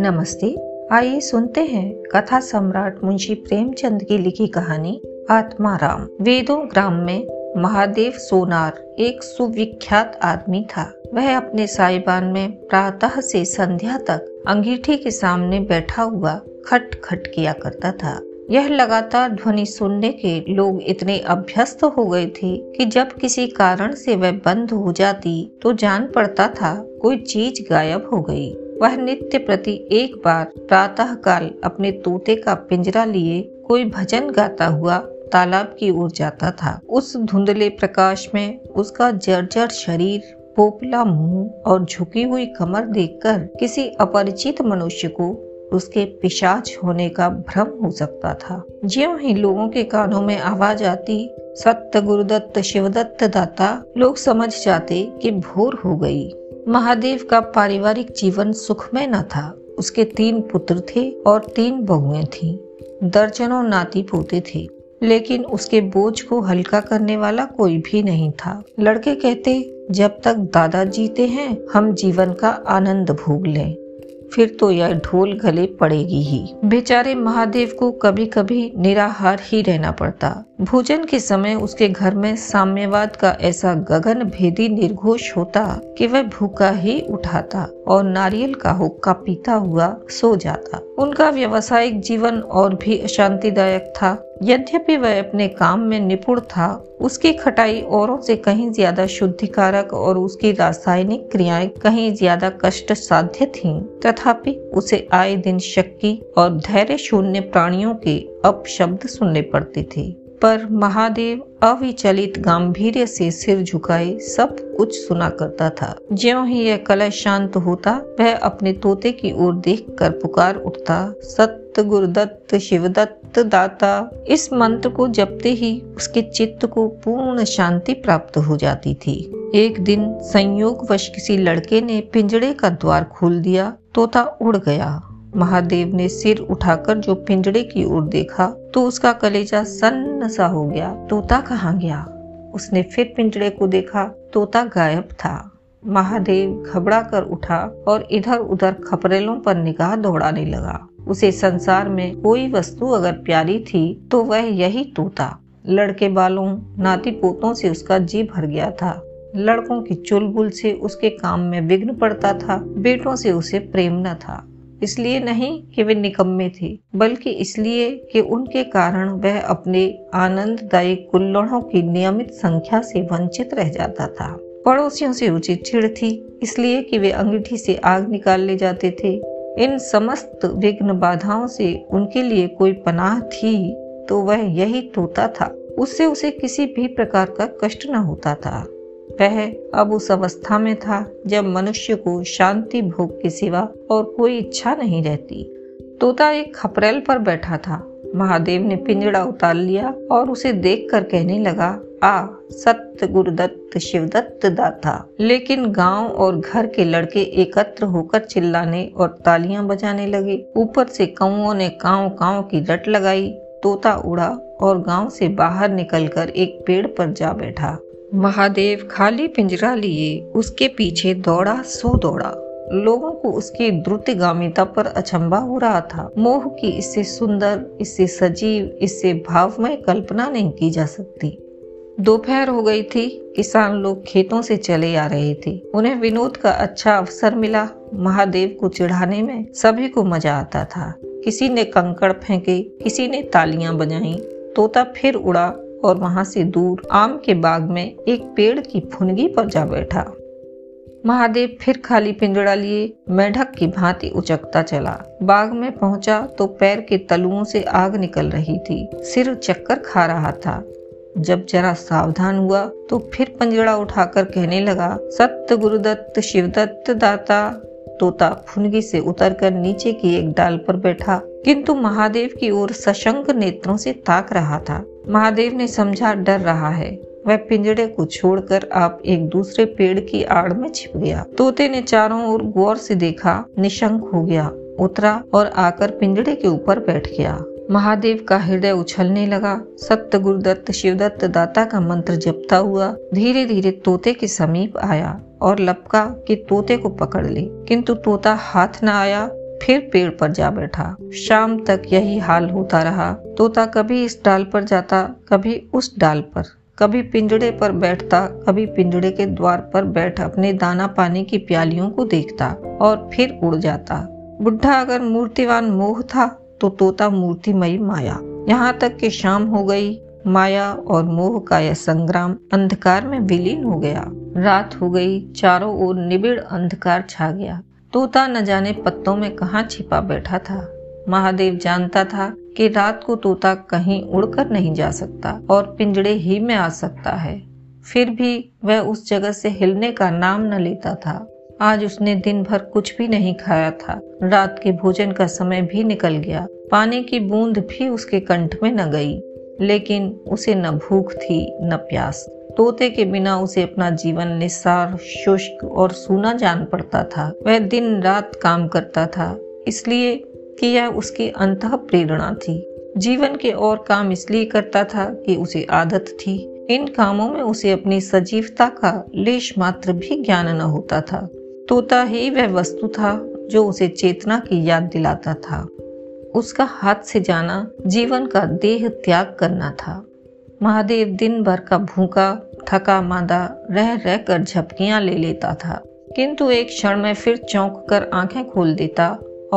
नमस्ते आइए सुनते हैं कथा सम्राट मुंशी प्रेमचंद की लिखी कहानी आत्माराम वेदों ग्राम में महादेव सोनार एक सुविख्यात आदमी था वह अपने साइबान में प्रातः से संध्या तक अंगीठी के सामने बैठा हुआ खट खट किया करता था यह लगातार ध्वनि सुनने के लोग इतने अभ्यस्त हो गए थे कि जब किसी कारण से वह बंद हो जाती तो जान पड़ता था कोई चीज गायब हो गई वह नित्य प्रति एक बार प्रातःकाल अपने तोते का पिंजरा लिए कोई भजन गाता हुआ तालाब की ओर जाता था उस धुंधले प्रकाश में उसका जर्जर शरीर पोपला मुंह और झुकी हुई कमर देखकर किसी अपरिचित मनुष्य को उसके पिशाच होने का भ्रम हो सकता था ज्यों ही लोगों के कानों में आवाज आती सत्य गुरुदत्त शिवदत्त दाता लोग समझ जाते कि भोर हो गई महादेव का पारिवारिक जीवन सुखमय न था उसके तीन पुत्र थे और तीन बहुएं थीं। दर्जनों नाती पोते थे लेकिन उसके बोझ को हल्का करने वाला कोई भी नहीं था लड़के कहते जब तक दादा जीते हैं हम जीवन का आनंद भोग लें फिर तो यह ढोल गले पड़ेगी ही बेचारे महादेव को कभी कभी निराहार ही रहना पड़ता भोजन के समय उसके घर में साम्यवाद का ऐसा गगन भेदी निर्घोष होता कि वह भूखा ही उठाता और नारियल का हुक्का पीता हुआ सो जाता उनका व्यवसायिक जीवन और भी अशांतिदायक था यद्यपि वह अपने काम में निपुण था उसकी खटाई औरों से कहीं ज्यादा शुद्धिकारक और उसकी रासायनिक क्रियाएं कहीं ज्यादा कष्ट साध्य थी तथापि उसे आए दिन शक्की और धैर्य शून्य प्राणियों के अपशब्द सुनने पड़ते थे पर महादेव अविचलित गंभीर से सिर झुकाए सब कुछ सुना करता था ज्यो ही यह कलश शांत होता वह अपने तोते की ओर देख कर पुकार उठता सत्य गुरुदत्त शिवदत्त दाता इस मंत्र को जपते ही उसके चित्त को पूर्ण शांति प्राप्त हो जाती थी एक दिन संयोगवश किसी लड़के ने पिंजड़े का द्वार खोल दिया तोता उड़ गया महादेव ने सिर उठाकर जो पिंजड़े की ओर देखा तो उसका कलेजा सन्न सा हो गया तोता कहाँ गया उसने फिर पिंजड़े को देखा तोता गायब था महादेव घबरा कर उठा और इधर उधर खपरेलों पर निगाह दौड़ाने लगा उसे संसार में कोई वस्तु अगर प्यारी थी तो वह यही तोता लड़के बालों नाती पोतों से उसका जी भर गया था लड़कों की चुलबुल से उसके काम में विघ्न पड़ता था बेटों से उसे प्रेम न था इसलिए नहीं कि वे निकम्मे थे बल्कि इसलिए कि उनके कारण वह अपने आनंददायी कुल्लड़ों की नियमित संख्या से वंचित रह जाता था पड़ोसियों से उचित चिड़ थी इसलिए कि वे अंगूठी से आग निकाल ले जाते थे इन समस्त विघ्न बाधाओं से उनके लिए कोई पनाह थी तो वह यही तोता था उससे उसे किसी भी प्रकार का कष्ट न होता था वह अब उस अवस्था में था जब मनुष्य को शांति भोग के सिवा और कोई इच्छा नहीं रहती तोता एक खपरेल पर बैठा था महादेव ने पिंजड़ा उतार लिया और उसे देखकर कहने लगा आ सत्य गुरुदत्त शिवदत्त दाता लेकिन गांव और घर के लड़के एकत्र होकर चिल्लाने और तालियां बजाने लगे ऊपर से कौओं ने काव काव की रट लगाई तोता उड़ा और गांव से बाहर निकलकर एक पेड़ पर जा बैठा महादेव खाली पिंजरा लिए उसके पीछे दौड़ा सो दौड़ा लोगों को उसकी द्रुतगामिता पर अचंबा हो रहा था मोह की इससे सुंदर इससे सजीव इससे भावमय कल्पना नहीं की जा सकती दोपहर हो गई थी किसान लोग खेतों से चले आ रहे थे उन्हें विनोद का अच्छा अवसर मिला महादेव को चिढ़ाने में सभी को मजा आता था किसी ने कंकड़ फेंके किसी ने तालियां बजाई तोता फिर उड़ा और वहां से दूर आम के बाग में एक पेड़ की फुनगी पर जा बैठा महादेव फिर खाली पिंजड़ा लिए मेढक की भांति उचकता चला बाग में पहुंचा तो पैर के तलुओं से आग निकल रही थी सिर चक्कर खा रहा था जब जरा सावधान हुआ तो फिर पंजड़ा उठाकर कहने लगा सत्य गुरुदत्त शिवदत्त दाता तोता फुनगी से उतरकर नीचे की एक डाल पर बैठा किंतु महादेव की ओर सशंक नेत्रों से ताक रहा था महादेव ने समझा डर रहा है वह पिंजड़े को छोड़कर आप एक दूसरे पेड़ की आड़ में छिप गया तोते ने चारों ओर गौर से देखा निशंक हो गया उतरा और आकर पिंजड़े के ऊपर बैठ गया महादेव का हृदय उछलने लगा सत्य गुरुदत्त शिवदत्त दाता का मंत्र जपता हुआ धीरे धीरे तोते के समीप आया और लपका कि तोते को पकड़ ले किंतु तोता हाथ न आया फिर पेड़ पर जा बैठा शाम तक यही हाल होता रहा तोता कभी इस डाल पर जाता कभी उस डाल पर कभी पिंजड़े पर बैठता कभी पिंजड़े के द्वार पर बैठ अपने दाना पानी की प्यालियों को देखता और फिर उड़ जाता बुढ़ा अगर मूर्तिवान मोह था तो तोता मूर्तिमयी माया यहाँ तक कि शाम हो गई माया और मोह का यह संग्राम अंधकार में विलीन हो गया रात हो गई चारों ओर निबिड़ अंधकार छा गया तोता न जाने पत्तों में कहा छिपा बैठा था महादेव जानता था कि रात को तोता कहीं उड़कर नहीं जा सकता और पिंजड़े ही में आ सकता है फिर भी वह उस जगह से हिलने का नाम न लेता था आज उसने दिन भर कुछ भी नहीं खाया था रात के भोजन का समय भी निकल गया पानी की बूंद भी उसके कंठ में न गई लेकिन उसे न भूख थी न प्यास तोते के बिना उसे अपना जीवन निसार शुष्क और सूना जान पड़ता था वह दिन रात काम करता था इसलिए कि यह उसकी अंत प्रेरणा थी जीवन के और काम इसलिए करता था कि उसे आदत थी इन कामों में उसे अपनी सजीवता का लेश मात्र भी ज्ञान न होता था तोता ही वह वस्तु था जो उसे चेतना की याद दिलाता था उसका हाथ से जाना जीवन का देह त्याग करना था महादेव दिन भर का भूखा थका मादा रह रह कर झपकियां ले लेता था किंतु एक क्षण में फिर चौंक कर आंखें खोल देता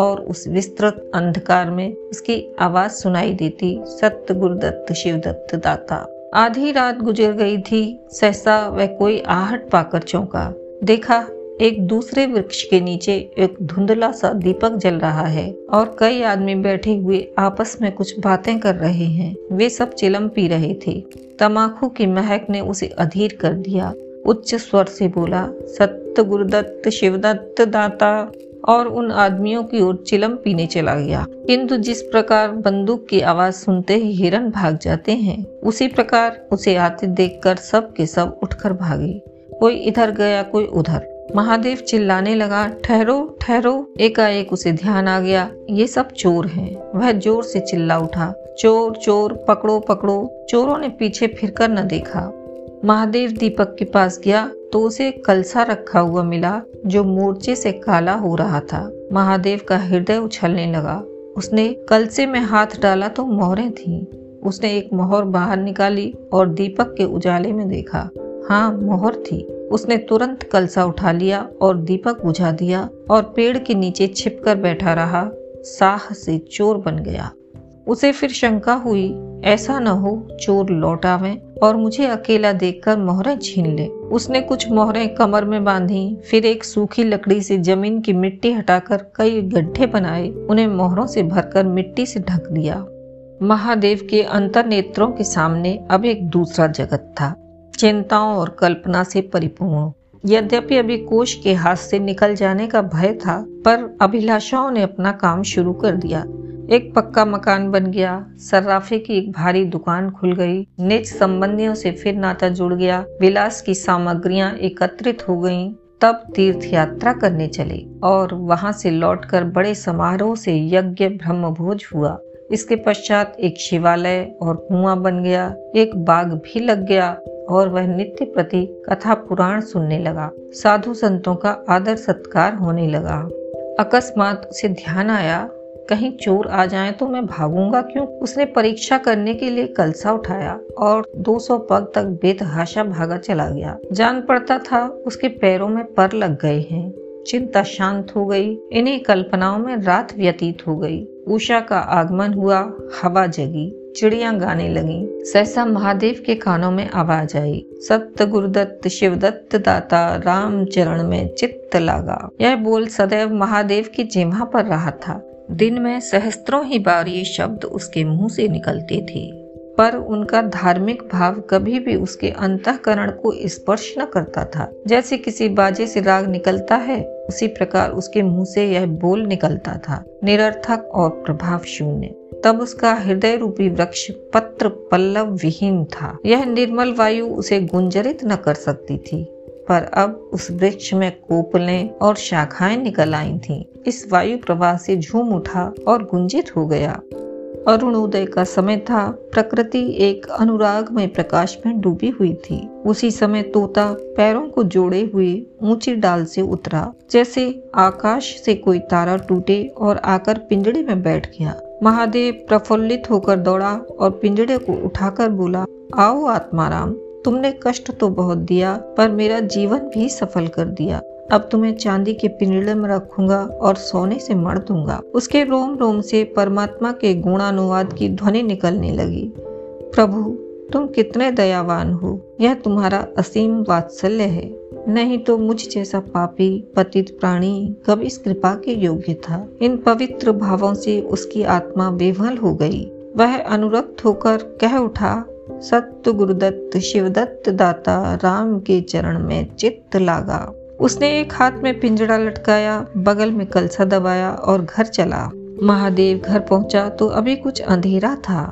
और उस विस्तृत अंधकार में उसकी आवाज सुनाई देती सत्य गुरुदत्त शिवदत्त दाता आधी रात गुजर गई थी सहसा वह कोई आहट पाकर चौंका देखा एक दूसरे वृक्ष के नीचे एक धुंधला सा दीपक जल रहा है और कई आदमी बैठे हुए आपस में कुछ बातें कर रहे हैं वे सब चिलम पी रहे थे तमाखू की महक ने उसे अधीर कर दिया उच्च स्वर से बोला सत्य गुरुदत्त शिवदत्त दाता और उन आदमियों की ओर चिलम पीने चला गया किंतु जिस प्रकार बंदूक की आवाज सुनते ही हिरन भाग जाते हैं उसी प्रकार उसे आते देखकर सब के सब उठकर भागे कोई इधर गया कोई उधर महादेव चिल्लाने लगा ठहरो ठहरो एकाएक उसे ध्यान आ गया ये सब चोर हैं। वह जोर से चिल्ला उठा चोर चोर पकड़ो पकड़ो चोरों ने पीछे फिरकर न देखा महादेव दीपक के पास गया तो उसे कलसा रखा हुआ मिला जो मोर्चे से काला हो रहा था महादेव का हृदय उछलने लगा उसने कलसे में हाथ डाला तो मोहरें थीं। उसने एक मोहर बाहर निकाली और दीपक के उजाले में देखा हाँ मोहर थी उसने तुरंत कलसा उठा लिया और दीपक बुझा दिया और पेड़ के नीचे छिपकर बैठा रहा साह से चोर बन गया उसे फिर शंका हुई ऐसा न हो चोर लौट आवे और मुझे अकेला देखकर मोहरें छीन ले उसने कुछ मोहरें कमर में बांधी फिर एक सूखी लकड़ी से जमीन की मिट्टी हटाकर कई गड्ढे बनाए उन्हें मोहरों से भरकर मिट्टी से ढक दिया महादेव के अंतर नेत्रों के सामने अब एक दूसरा जगत था चिंताओं और कल्पना से परिपूर्ण यद्यपि अभी कोश के हाथ से निकल जाने का भय था पर अभिलाषाओं ने अपना काम शुरू कर दिया एक पक्का मकान बन गया सर्राफे की एक भारी दुकान खुल गई निज संबंधियों से फिर नाता जुड़ गया विलास की सामग्रियां एकत्रित हो गईं, तब तीर्थ यात्रा करने चले और वहां से लौटकर बड़े समारोह से यज्ञ ब्रह्म भोज हुआ इसके पश्चात एक शिवालय और कुआं बन गया एक बाग भी लग गया और वह नित्य प्रति कथा पुराण सुनने लगा साधु संतों का आदर सत्कार होने लगा अकस्मात उसे ध्यान आया कहीं चोर आ जाए तो मैं भागूंगा क्यों उसने परीक्षा करने के लिए कलसा उठाया और 200 पग तक बेतहाशा भागा चला गया जान पड़ता था उसके पैरों में पर लग गए हैं चिंता शांत हो गई इन्हीं कल्पनाओं में रात व्यतीत हो गई उषा का आगमन हुआ हवा जगी चिड़िया गाने लगी सहसा महादेव के कानों में आवाज आई सत्य गुरुदत्त शिवदत्त दाता राम चरण में चित्त लागा यह बोल सदैव महादेव की जेमा पर रहा था दिन में सहस्त्रों ही बार ये शब्द उसके मुंह से निकलते थे पर उनका धार्मिक भाव कभी भी उसके अंतकरण को स्पर्श न करता था जैसे किसी बाजे से राग निकलता है उसी प्रकार उसके मुंह से यह बोल निकलता था निरर्थक और प्रभाव शून्य तब उसका हृदय रूपी वृक्ष पत्र पल्लव विहीन था यह निर्मल वायु उसे गुंजरित न कर सकती थी पर अब उस वृक्ष में कोपले और शाखाएं निकल आई थीं। इस वायु प्रवाह से झूम उठा और गुंजित हो गया अरुणोदय का समय था प्रकृति एक अनुराग में प्रकाश में डूबी हुई थी उसी समय तोता पैरों को जोड़े हुए ऊंची डाल से उतरा जैसे आकाश से कोई तारा टूटे और आकर पिंजड़े में बैठ गया महादेव प्रफुल्लित होकर दौड़ा और पिंजड़े को उठाकर बोला आओ आत्माराम तुमने कष्ट तो बहुत दिया पर मेरा जीवन भी सफल कर दिया अब तुम्हें चांदी के पिंजड़े में रखूंगा और सोने से मर दूंगा उसके रोम रोम से परमात्मा के गुणानुवाद की ध्वनि निकलने लगी प्रभु तुम कितने दयावान हो यह तुम्हारा असीम वात्सल्य है नहीं तो मुझ जैसा पापी पतित प्राणी कब इस कृपा के योग्य था इन पवित्र भावों से उसकी आत्मा बेवल हो गई वह अनुरक्त होकर कह उठा सत्य गुरुदत्त शिवदत्त दाता राम के चरण में चित्त लागा उसने एक हाथ में पिंजड़ा लटकाया बगल में कलसा दबाया और घर चला महादेव घर पहुंचा तो अभी कुछ अंधेरा था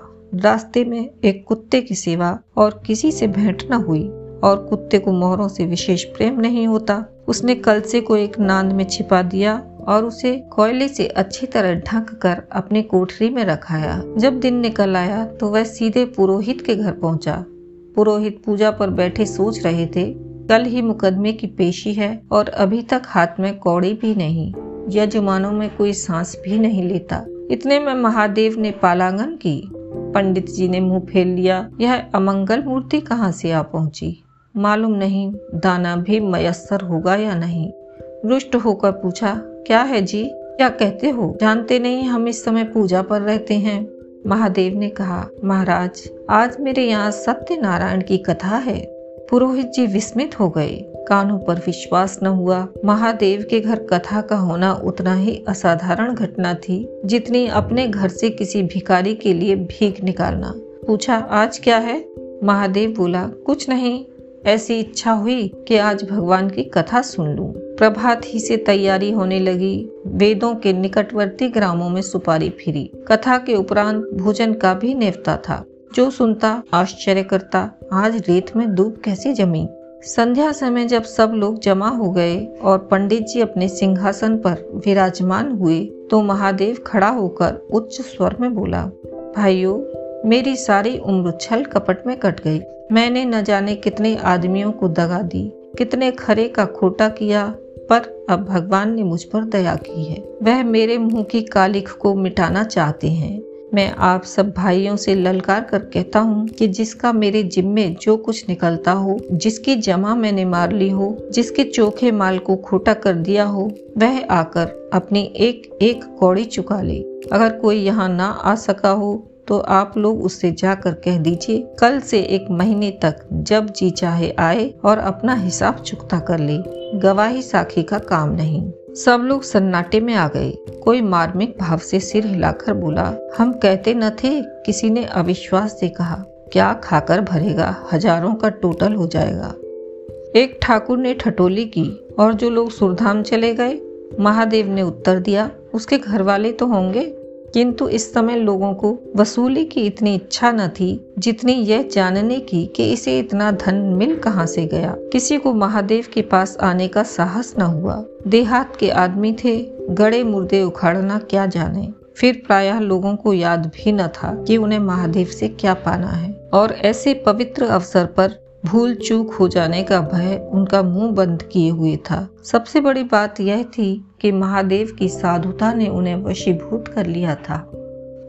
रास्ते में एक कुत्ते की सेवा और किसी से भेंट न हुई और कुत्ते को मोहरों से विशेष प्रेम नहीं होता उसने कलसे को एक नांद में छिपा दिया और उसे कोयले से अच्छी तरह ढक कर अपने कोठरी में रखाया जब दिन निकल आया तो वह सीधे पुरोहित के घर पहुंचा। पुरोहित पूजा पर बैठे सोच रहे थे कल ही मुकदमे की पेशी है और अभी तक हाथ में कौड़ी भी नहीं या जुमानों में कोई सांस भी नहीं लेता इतने में महादेव ने पालांगन की पंडित जी ने मुंह फेर लिया यह अमंगल मूर्ति कहाँ से आ पहुंची मालूम नहीं दाना भी मयसर होगा या नहीं रुष्ट होकर पूछा क्या है जी क्या कहते हो जानते नहीं हम इस समय पूजा पर रहते हैं महादेव ने कहा महाराज आज मेरे यहाँ सत्यनारायण की कथा है पुरोहित जी विस्मित हो गए कानों पर विश्वास न हुआ महादेव के घर कथा का होना उतना ही असाधारण घटना थी जितनी अपने घर से किसी भिखारी के लिए भीख निकालना पूछा आज क्या है महादेव बोला कुछ नहीं ऐसी इच्छा हुई कि आज भगवान की कथा सुन लूं। प्रभात ही से तैयारी होने लगी वेदों के निकटवर्ती ग्रामों में सुपारी फिरी कथा के उपरांत भोजन का भी नेवता था जो सुनता आश्चर्य करता आज रेत में धूप कैसे जमी संध्या समय जब सब लोग जमा हो गए और पंडित जी अपने सिंहासन पर विराजमान हुए तो महादेव खड़ा होकर उच्च स्वर में बोला भाइयों मेरी सारी उम्र छल कपट में कट गई मैंने न जाने कितने आदमियों को दगा दी कितने खरे का खोटा किया पर अब भगवान ने मुझ पर दया की है वह मेरे मुंह की कालिख को मिटाना चाहते हैं मैं आप सब भाइयों से ललकार कर कहता हूँ कि जिसका मेरे जिम्मे जो कुछ निकलता हो जिसकी जमा मैंने मार ली हो जिसके चोखे माल को खोटा कर दिया हो वह आकर अपनी एक एक कौड़ी चुका ले अगर कोई यहाँ ना आ सका हो तो आप लोग उससे जाकर कह दीजिए कल से एक महीने तक जब जी चाहे आए और अपना हिसाब चुकता कर ले गवाही साखी का काम नहीं सब लोग सन्नाटे में आ गए कोई मार्मिक भाव से सिर हिलाकर बोला हम कहते न थे किसी ने अविश्वास से कहा क्या खाकर भरेगा हजारों का टोटल हो जाएगा एक ठाकुर ने ठटोली की और जो लोग सुरधाम चले गए महादेव ने उत्तर दिया उसके घर वाले तो होंगे किंतु इस समय लोगों को वसूली की इतनी इच्छा न थी जितनी यह जानने की कि इसे इतना धन मिल कहाँ से गया किसी को महादेव के पास आने का साहस न हुआ देहात के आदमी थे गड़े मुर्दे उखाड़ना क्या जाने फिर प्रायः लोगों को याद भी न था कि उन्हें महादेव से क्या पाना है और ऐसे पवित्र अवसर पर भूल चूक हो जाने का भय उनका मुंह बंद किए हुए था सबसे बड़ी बात यह थी कि महादेव की साधुता ने उन्हें वशीभूत कर लिया था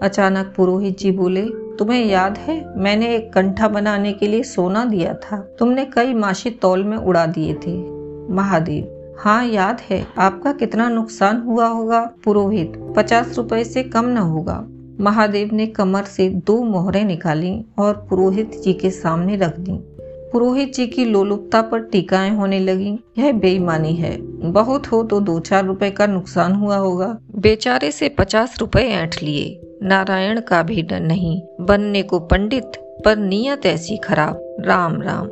अचानक पुरोहित जी बोले तुम्हें याद है मैंने एक कंठा बनाने के लिए सोना दिया था तुमने कई माशी तौल में उड़ा दिए थे महादेव हाँ याद है आपका कितना नुकसान हुआ होगा पुरोहित पचास रुपए से कम न होगा महादेव ने कमर से दो मोहरे निकाली और पुरोहित जी के सामने रख दी पुरोहित जी की लोलुपता पर टीकाएं होने लगी यह बेईमानी है बहुत हो तो दो चार रुपए का नुकसान हुआ होगा बेचारे से पचास रुपए ऐठ लिए नारायण का भी डर नहीं बनने को पंडित पर नियत ऐसी खराब राम राम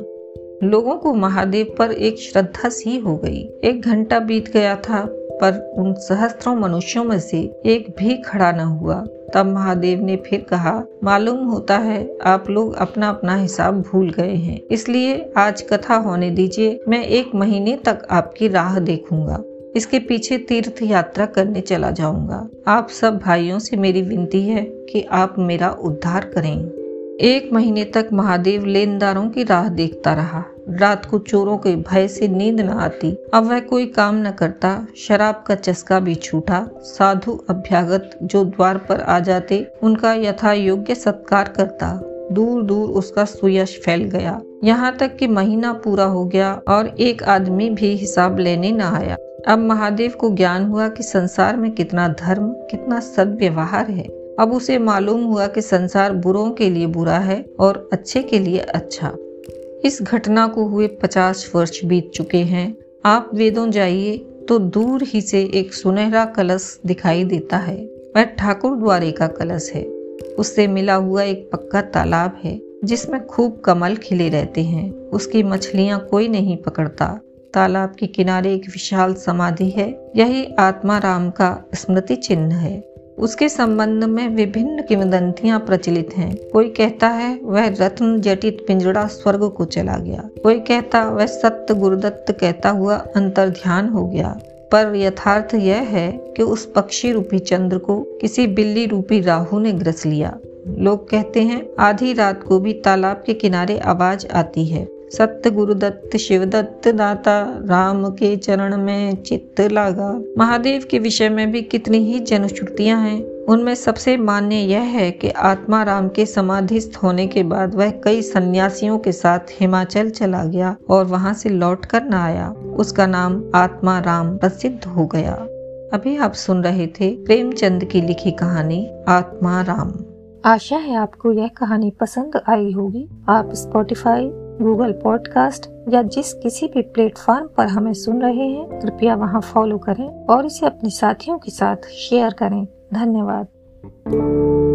लोगों को महादेव पर एक श्रद्धा सी हो गई एक घंटा बीत गया था पर उन सहस्त्रों मनुष्यों में से एक भी खड़ा न हुआ तब महादेव ने फिर कहा मालूम होता है आप लोग अपना अपना हिसाब भूल गए हैं इसलिए आज कथा होने दीजिए मैं एक महीने तक आपकी राह देखूंगा इसके पीछे तीर्थ यात्रा करने चला जाऊंगा आप सब भाइयों से मेरी विनती है कि आप मेरा उद्धार करें एक महीने तक महादेव लेनदारों की राह देखता रहा रात को चोरों के भय से नींद न आती अब वह कोई काम न करता शराब का चस्का भी छूटा साधु अभ्यागत जो द्वार पर आ जाते उनका यथा योग्य सत्कार करता दूर दूर उसका सुयश फैल गया यहाँ तक कि महीना पूरा हो गया और एक आदमी भी हिसाब लेने न आया अब महादेव को ज्ञान हुआ कि संसार में कितना धर्म कितना सदव्यवहार है अब उसे मालूम हुआ कि संसार बुरों के लिए बुरा है और अच्छे के लिए अच्छा इस घटना को हुए पचास वर्ष बीत चुके हैं आप वेदों जाइए तो दूर ही से एक सुनहरा कलश दिखाई देता है वह ठाकुर द्वारे का कलश है उससे मिला हुआ एक पक्का तालाब है जिसमें खूब कमल खिले रहते हैं उसकी मछलियाँ कोई नहीं पकड़ता तालाब के किनारे एक विशाल समाधि है यही आत्मा राम का स्मृति चिन्ह है उसके संबंध में विभिन्न किंवदंतियां प्रचलित हैं कोई कहता है वह रत्न जटित पिंजड़ा स्वर्ग को चला गया कोई कहता वह सत्य गुरुदत्त कहता हुआ अंतर ध्यान हो गया पर यथार्थ यह है कि उस पक्षी रूपी चंद्र को किसी बिल्ली रूपी राहु ने ग्रस लिया लोग कहते हैं आधी रात को भी तालाब के किनारे आवाज आती है सत्य गुरुदत्त शिवदत्त दाता राम के चरण में चित्त लागा महादेव के विषय में भी कितनी ही जनुश्रुतियाँ हैं उनमें सबसे मान्य यह है कि आत्मा राम के समाधिस्थ होने के बाद वह कई सन्यासियों के साथ हिमाचल चला गया और वहां से लौट कर न आया उसका नाम आत्मा राम प्रसिद्ध हो गया अभी आप सुन रहे थे प्रेमचंद की लिखी कहानी आत्मा राम आशा है आपको यह कहानी पसंद आई होगी आप स्पॉटिफाई गूगल पॉडकास्ट या जिस किसी भी प्लेटफॉर्म पर हमें सुन रहे हैं कृपया वहां फॉलो करें और इसे अपने साथियों के साथ शेयर करें धन्यवाद